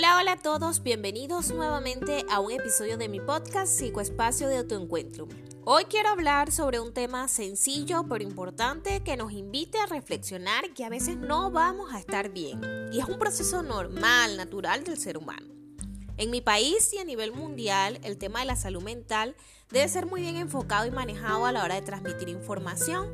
Hola, hola a todos, bienvenidos nuevamente a un episodio de mi podcast Psicoespacio de Autoencuentro. Hoy quiero hablar sobre un tema sencillo pero importante que nos invite a reflexionar que a veces no vamos a estar bien y es un proceso normal, natural del ser humano. En mi país y a nivel mundial, el tema de la salud mental debe ser muy bien enfocado y manejado a la hora de transmitir información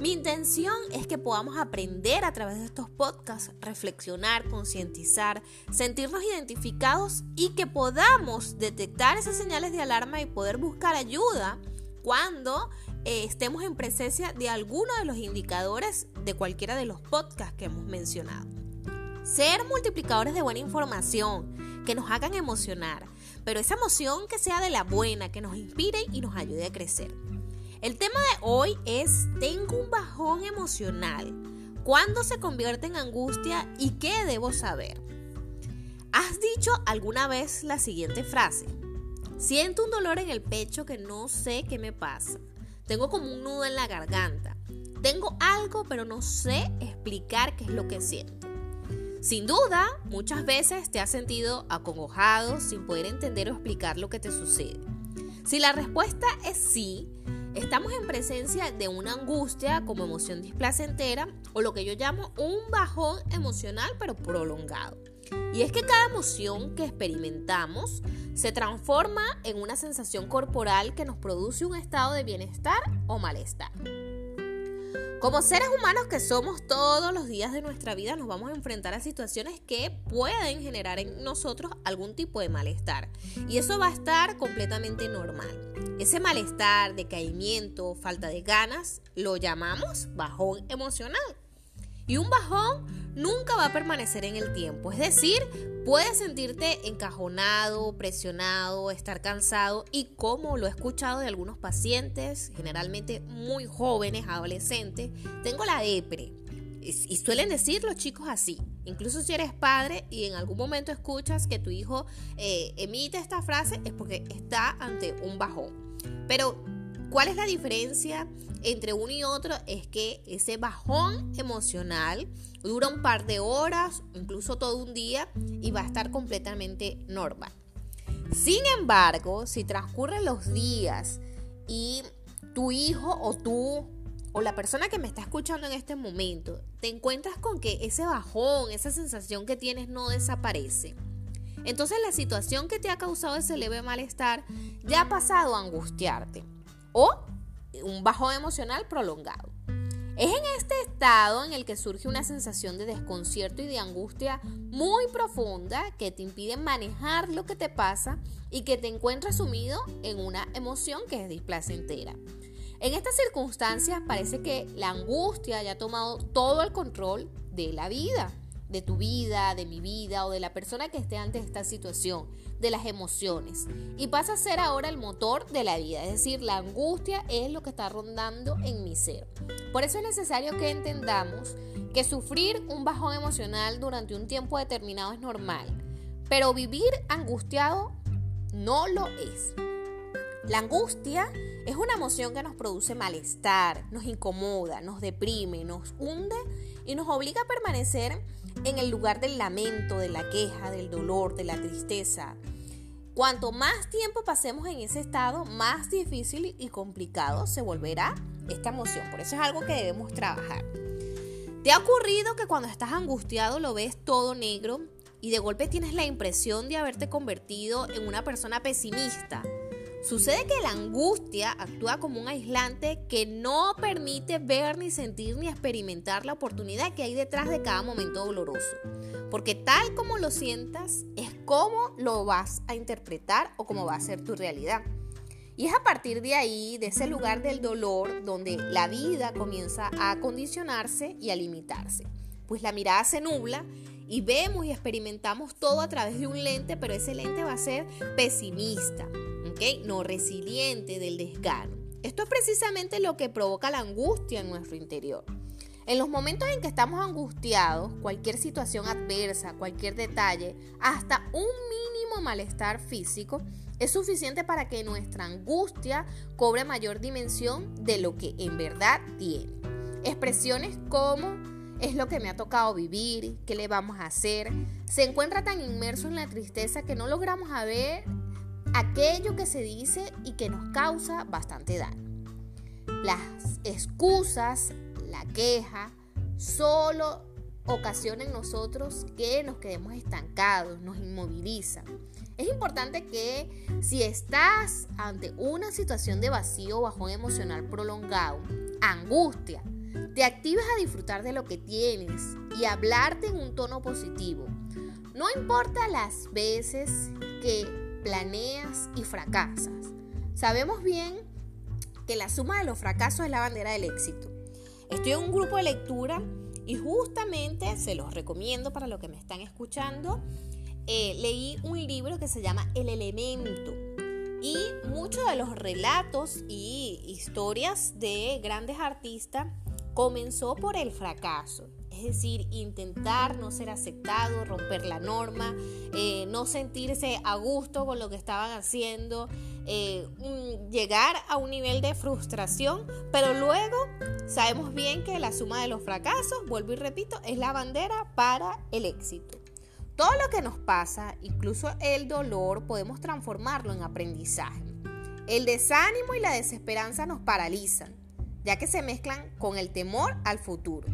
mi intención es que podamos aprender a través de estos podcasts, reflexionar, concientizar, sentirnos identificados y que podamos detectar esas señales de alarma y poder buscar ayuda cuando eh, estemos en presencia de alguno de los indicadores de cualquiera de los podcasts que hemos mencionado. Ser multiplicadores de buena información, que nos hagan emocionar, pero esa emoción que sea de la buena, que nos inspire y nos ayude a crecer. El tema de hoy es tengo un bajón emocional. ¿Cuándo se convierte en angustia y qué debo saber? ¿Has dicho alguna vez la siguiente frase? Siento un dolor en el pecho que no sé qué me pasa. Tengo como un nudo en la garganta. Tengo algo pero no sé explicar qué es lo que siento. Sin duda, muchas veces te has sentido acongojado sin poder entender o explicar lo que te sucede. Si la respuesta es sí, Estamos en presencia de una angustia como emoción displacentera o lo que yo llamo un bajón emocional pero prolongado. Y es que cada emoción que experimentamos se transforma en una sensación corporal que nos produce un estado de bienestar o malestar. Como seres humanos que somos todos los días de nuestra vida nos vamos a enfrentar a situaciones que pueden generar en nosotros algún tipo de malestar. Y eso va a estar completamente normal. Ese malestar, decaimiento, falta de ganas, lo llamamos bajón emocional. Y un bajón nunca va a permanecer en el tiempo. Es decir, puedes sentirte encajonado, presionado, estar cansado y como lo he escuchado de algunos pacientes, generalmente muy jóvenes, adolescentes, tengo la depre. Y suelen decir los chicos así. Incluso si eres padre y en algún momento escuchas que tu hijo eh, emite esta frase, es porque está ante un bajón. Pero ¿Cuál es la diferencia entre uno y otro? Es que ese bajón emocional dura un par de horas, incluso todo un día, y va a estar completamente normal. Sin embargo, si transcurren los días y tu hijo o tú o la persona que me está escuchando en este momento te encuentras con que ese bajón, esa sensación que tienes no desaparece. Entonces la situación que te ha causado ese leve malestar ya ha pasado a angustiarte o un bajón emocional prolongado. Es en este estado en el que surge una sensación de desconcierto y de angustia muy profunda que te impide manejar lo que te pasa y que te encuentras sumido en una emoción que es displacentera. En estas circunstancias parece que la angustia haya tomado todo el control de la vida de tu vida, de mi vida o de la persona que esté ante esta situación, de las emociones. Y pasa a ser ahora el motor de la vida, es decir, la angustia es lo que está rondando en mi ser. Por eso es necesario que entendamos que sufrir un bajón emocional durante un tiempo determinado es normal, pero vivir angustiado no lo es. La angustia es una emoción que nos produce malestar, nos incomoda, nos deprime, nos hunde y nos obliga a permanecer en el lugar del lamento, de la queja, del dolor, de la tristeza. Cuanto más tiempo pasemos en ese estado, más difícil y complicado se volverá esta emoción. Por eso es algo que debemos trabajar. ¿Te ha ocurrido que cuando estás angustiado lo ves todo negro y de golpe tienes la impresión de haberte convertido en una persona pesimista? Sucede que la angustia actúa como un aislante que no permite ver ni sentir ni experimentar la oportunidad que hay detrás de cada momento doloroso. Porque tal como lo sientas es como lo vas a interpretar o cómo va a ser tu realidad. Y es a partir de ahí, de ese lugar del dolor, donde la vida comienza a condicionarse y a limitarse. Pues la mirada se nubla y vemos y experimentamos todo a través de un lente, pero ese lente va a ser pesimista, no resiliente del desgano. Esto es precisamente lo que provoca la angustia en nuestro interior. En los momentos en que estamos angustiados, cualquier situación adversa, cualquier detalle, hasta un mínimo malestar físico, es suficiente para que nuestra angustia cobre mayor dimensión de lo que en verdad tiene. Expresiones como es lo que me ha tocado vivir, qué le vamos a hacer. Se encuentra tan inmerso en la tristeza que no logramos ver aquello que se dice y que nos causa bastante daño. Las excusas, la queja, solo ocasionan nosotros que nos quedemos estancados, nos inmovilizan. Es importante que si estás ante una situación de vacío o bajón emocional prolongado, angustia, te actives a disfrutar de lo que tienes y hablarte en un tono positivo. No importa las veces que planeas y fracasas. Sabemos bien que la suma de los fracasos es la bandera del éxito. Estoy en un grupo de lectura y justamente se los recomiendo para los que me están escuchando. Eh, leí un libro que se llama El Elemento y muchos de los relatos y historias de grandes artistas comenzó por el fracaso, es decir, intentar no ser aceptado, romper la norma, eh, no sentirse a gusto con lo que estaban haciendo, eh, llegar a un nivel de frustración, pero luego sabemos bien que la suma de los fracasos, vuelvo y repito, es la bandera para el éxito. Todo lo que nos pasa, incluso el dolor, podemos transformarlo en aprendizaje. El desánimo y la desesperanza nos paralizan ya que se mezclan con el temor al futuro.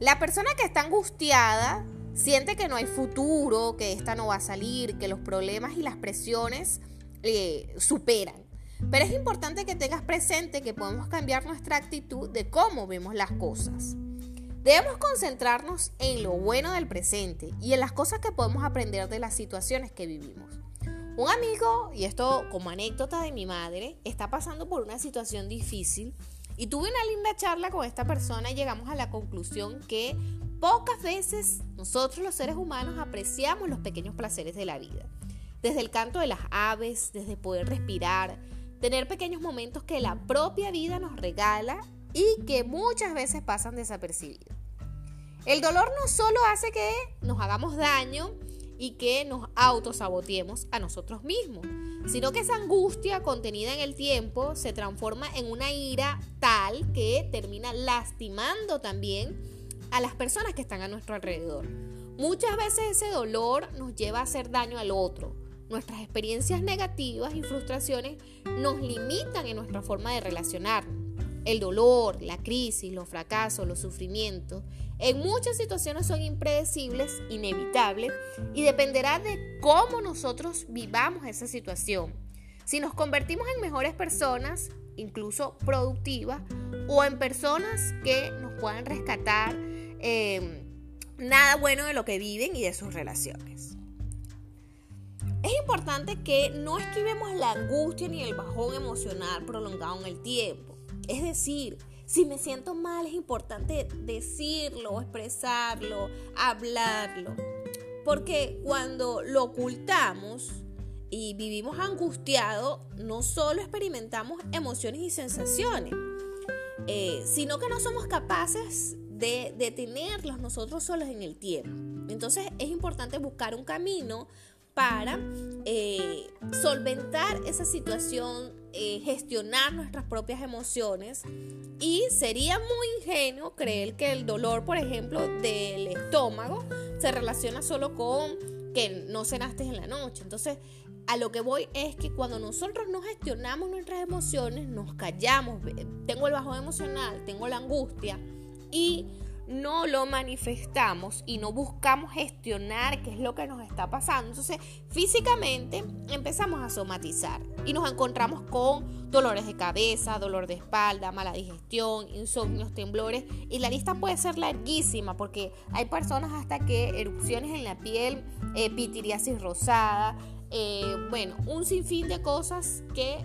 La persona que está angustiada siente que no hay futuro, que esta no va a salir, que los problemas y las presiones eh, superan. Pero es importante que tengas presente que podemos cambiar nuestra actitud de cómo vemos las cosas. Debemos concentrarnos en lo bueno del presente y en las cosas que podemos aprender de las situaciones que vivimos. Un amigo, y esto como anécdota de mi madre, está pasando por una situación difícil y tuve una linda charla con esta persona y llegamos a la conclusión que pocas veces nosotros los seres humanos apreciamos los pequeños placeres de la vida. Desde el canto de las aves, desde poder respirar, tener pequeños momentos que la propia vida nos regala y que muchas veces pasan desapercibidos. El dolor no solo hace que nos hagamos daño y que nos autosaboteemos a nosotros mismos, sino que esa angustia contenida en el tiempo se transforma en una ira tal que termina lastimando también a las personas que están a nuestro alrededor. Muchas veces ese dolor nos lleva a hacer daño al otro. Nuestras experiencias negativas y frustraciones nos limitan en nuestra forma de relacionarnos. El dolor, la crisis, los fracasos, los sufrimientos, en muchas situaciones son impredecibles, inevitables y dependerá de cómo nosotros vivamos esa situación. Si nos convertimos en mejores personas, incluso productivas, o en personas que nos puedan rescatar em, nada bueno de lo que viven y de sus relaciones. Es importante que no esquivemos la angustia ni el bajón emocional prolongado en el tiempo. Es decir, si me siento mal, es importante decirlo, expresarlo, hablarlo. Porque cuando lo ocultamos y vivimos angustiados, no solo experimentamos emociones y sensaciones, eh, sino que no somos capaces de detenerlos nosotros solos en el tiempo. Entonces es importante buscar un camino para eh, solventar esa situación, eh, gestionar nuestras propias emociones y sería muy ingenuo creer que el dolor, por ejemplo, del estómago se relaciona solo con que no cenaste en la noche. Entonces, a lo que voy es que cuando nosotros no gestionamos nuestras emociones, nos callamos, tengo el bajo emocional, tengo la angustia y no lo manifestamos y no buscamos gestionar qué es lo que nos está pasando, entonces físicamente empezamos a somatizar y nos encontramos con dolores de cabeza, dolor de espalda, mala digestión, insomnios, temblores y la lista puede ser larguísima porque hay personas hasta que erupciones en la piel, eh, pitiriasis rosada, eh, bueno, un sinfín de cosas que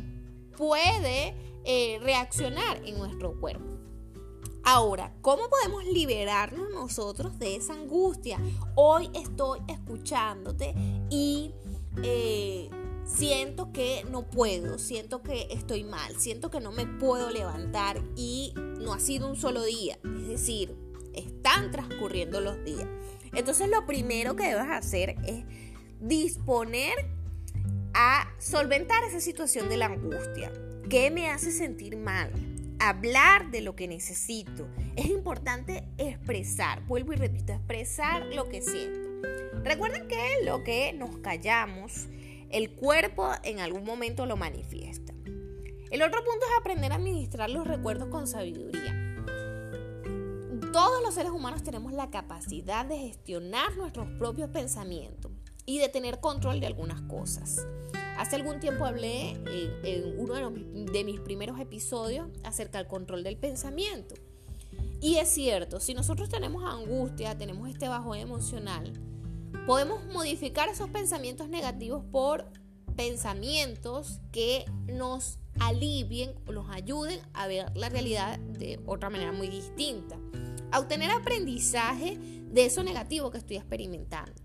puede eh, reaccionar en nuestro cuerpo. Ahora, ¿cómo podemos liberarnos nosotros de esa angustia? Hoy estoy escuchándote y eh, siento que no puedo, siento que estoy mal, siento que no me puedo levantar y no ha sido un solo día. Es decir, están transcurriendo los días. Entonces lo primero que debes hacer es disponer a solventar esa situación de la angustia. ¿Qué me hace sentir mal? Hablar de lo que necesito. Es importante expresar, vuelvo y repito, expresar lo que siento. Recuerden que lo que nos callamos, el cuerpo en algún momento lo manifiesta. El otro punto es aprender a administrar los recuerdos con sabiduría. Todos los seres humanos tenemos la capacidad de gestionar nuestros propios pensamientos y de tener control de algunas cosas. Hace algún tiempo hablé en, uno de, de mis primeros episodios acerca del control del pensamiento. Y es cierto, si nosotros tenemos angustia, tenemos este bajo emocional, podemos modificar esos pensamientos negativos por pensamientos que nos alivien o nos ayuden a ver la realidad de otra manera muy distinta, a obtener aprendizaje de eso negativo que estoy experimentando.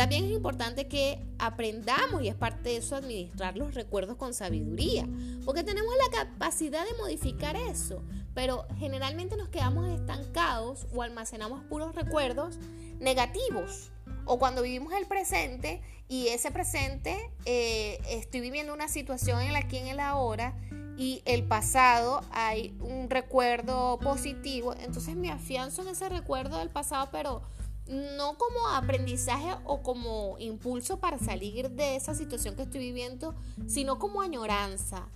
También es importante que aprendamos, y es parte de eso, administrar los recuerdos con sabiduría, porque tenemos la capacidad de modificar eso, pero generalmente nos quedamos estancados o almacenamos puros recuerdos negativos. O cuando vivimos el presente y ese presente eh, estoy viviendo una situación en la aquí en el ahora y el pasado hay un recuerdo positivo, entonces me afianzo en ese recuerdo del pasado, pero no como aprendizaje o como impulso para salir de esa situación que estoy viviendo, sino como añoranza,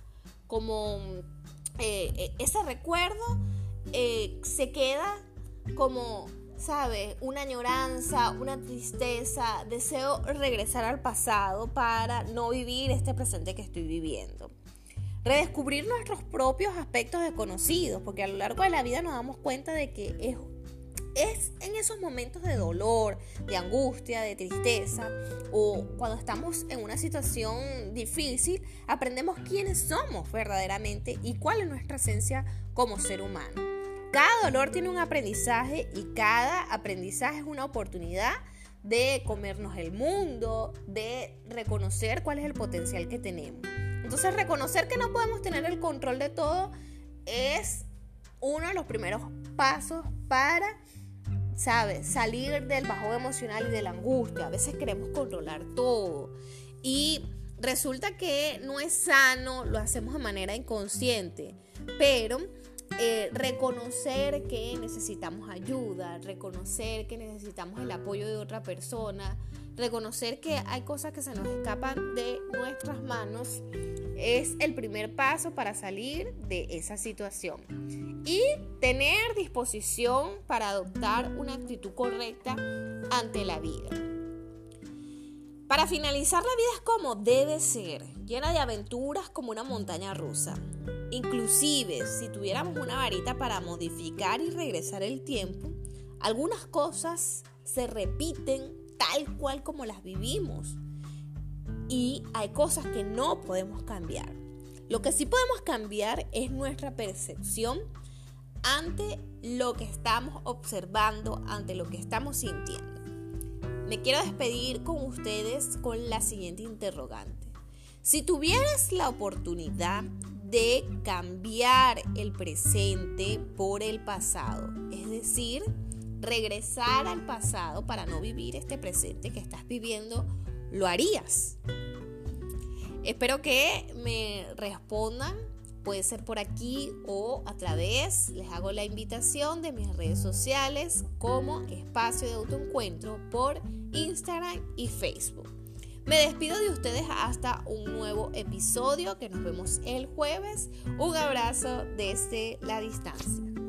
como eh, eh, ese recuerdo eh, se queda como, ¿sabes? Una añoranza, una tristeza, deseo regresar al pasado para no vivir este presente que estoy viviendo. Redescubrir nuestros propios aspectos desconocidos, porque a lo largo de la vida nos damos cuenta de que es es en esos momentos de dolor, de angustia, de tristeza o cuando estamos en una situación difícil, aprendemos quiénes somos verdaderamente y cuál es nuestra esencia como ser humano. Cada dolor tiene un aprendizaje y cada aprendizaje es una oportunidad de comernos el mundo, de reconocer cuál es el potencial que tenemos. Entonces reconocer que no podemos tener el control de todo es uno de los primeros pasos para ¿sabes? Salir del bajo emocional y de la angustia. A veces queremos controlar todo. Y resulta que no es sano, lo hacemos de manera inconsciente. Pero eh, reconocer que necesitamos ayuda, reconocer que necesitamos el apoyo de otra persona, reconocer que hay cosas que se nos escapan de nuestras manos es el primer paso para salir de esa situación. Y tener disposición para adoptar una actitud correcta ante la vida. Para finalizar, la vida es como debe ser, llena de aventuras como una montaña rusa. Inclusive, si tuviéramos una varita para modificar y regresar el tiempo, algunas cosas se repiten tal cual como las vivimos. Y hay cosas que no podemos cambiar. Lo que sí podemos cambiar es nuestra percepción ante lo que estamos observando, ante lo que estamos sintiendo. Me quiero despedir con ustedes con la siguiente interrogante. Si tuvieras la oportunidad de cambiar el presente por el pasado, es decir, regresar al pasado para no vivir este presente que estás viviendo, ¿lo harías? Espero que me respondan, puede ser por aquí o a través, les hago la invitación de mis redes sociales como espacio de autoencuentro por Instagram y Facebook. Me despido de ustedes hasta un nuevo episodio que nos vemos el jueves. Un abrazo desde la distancia.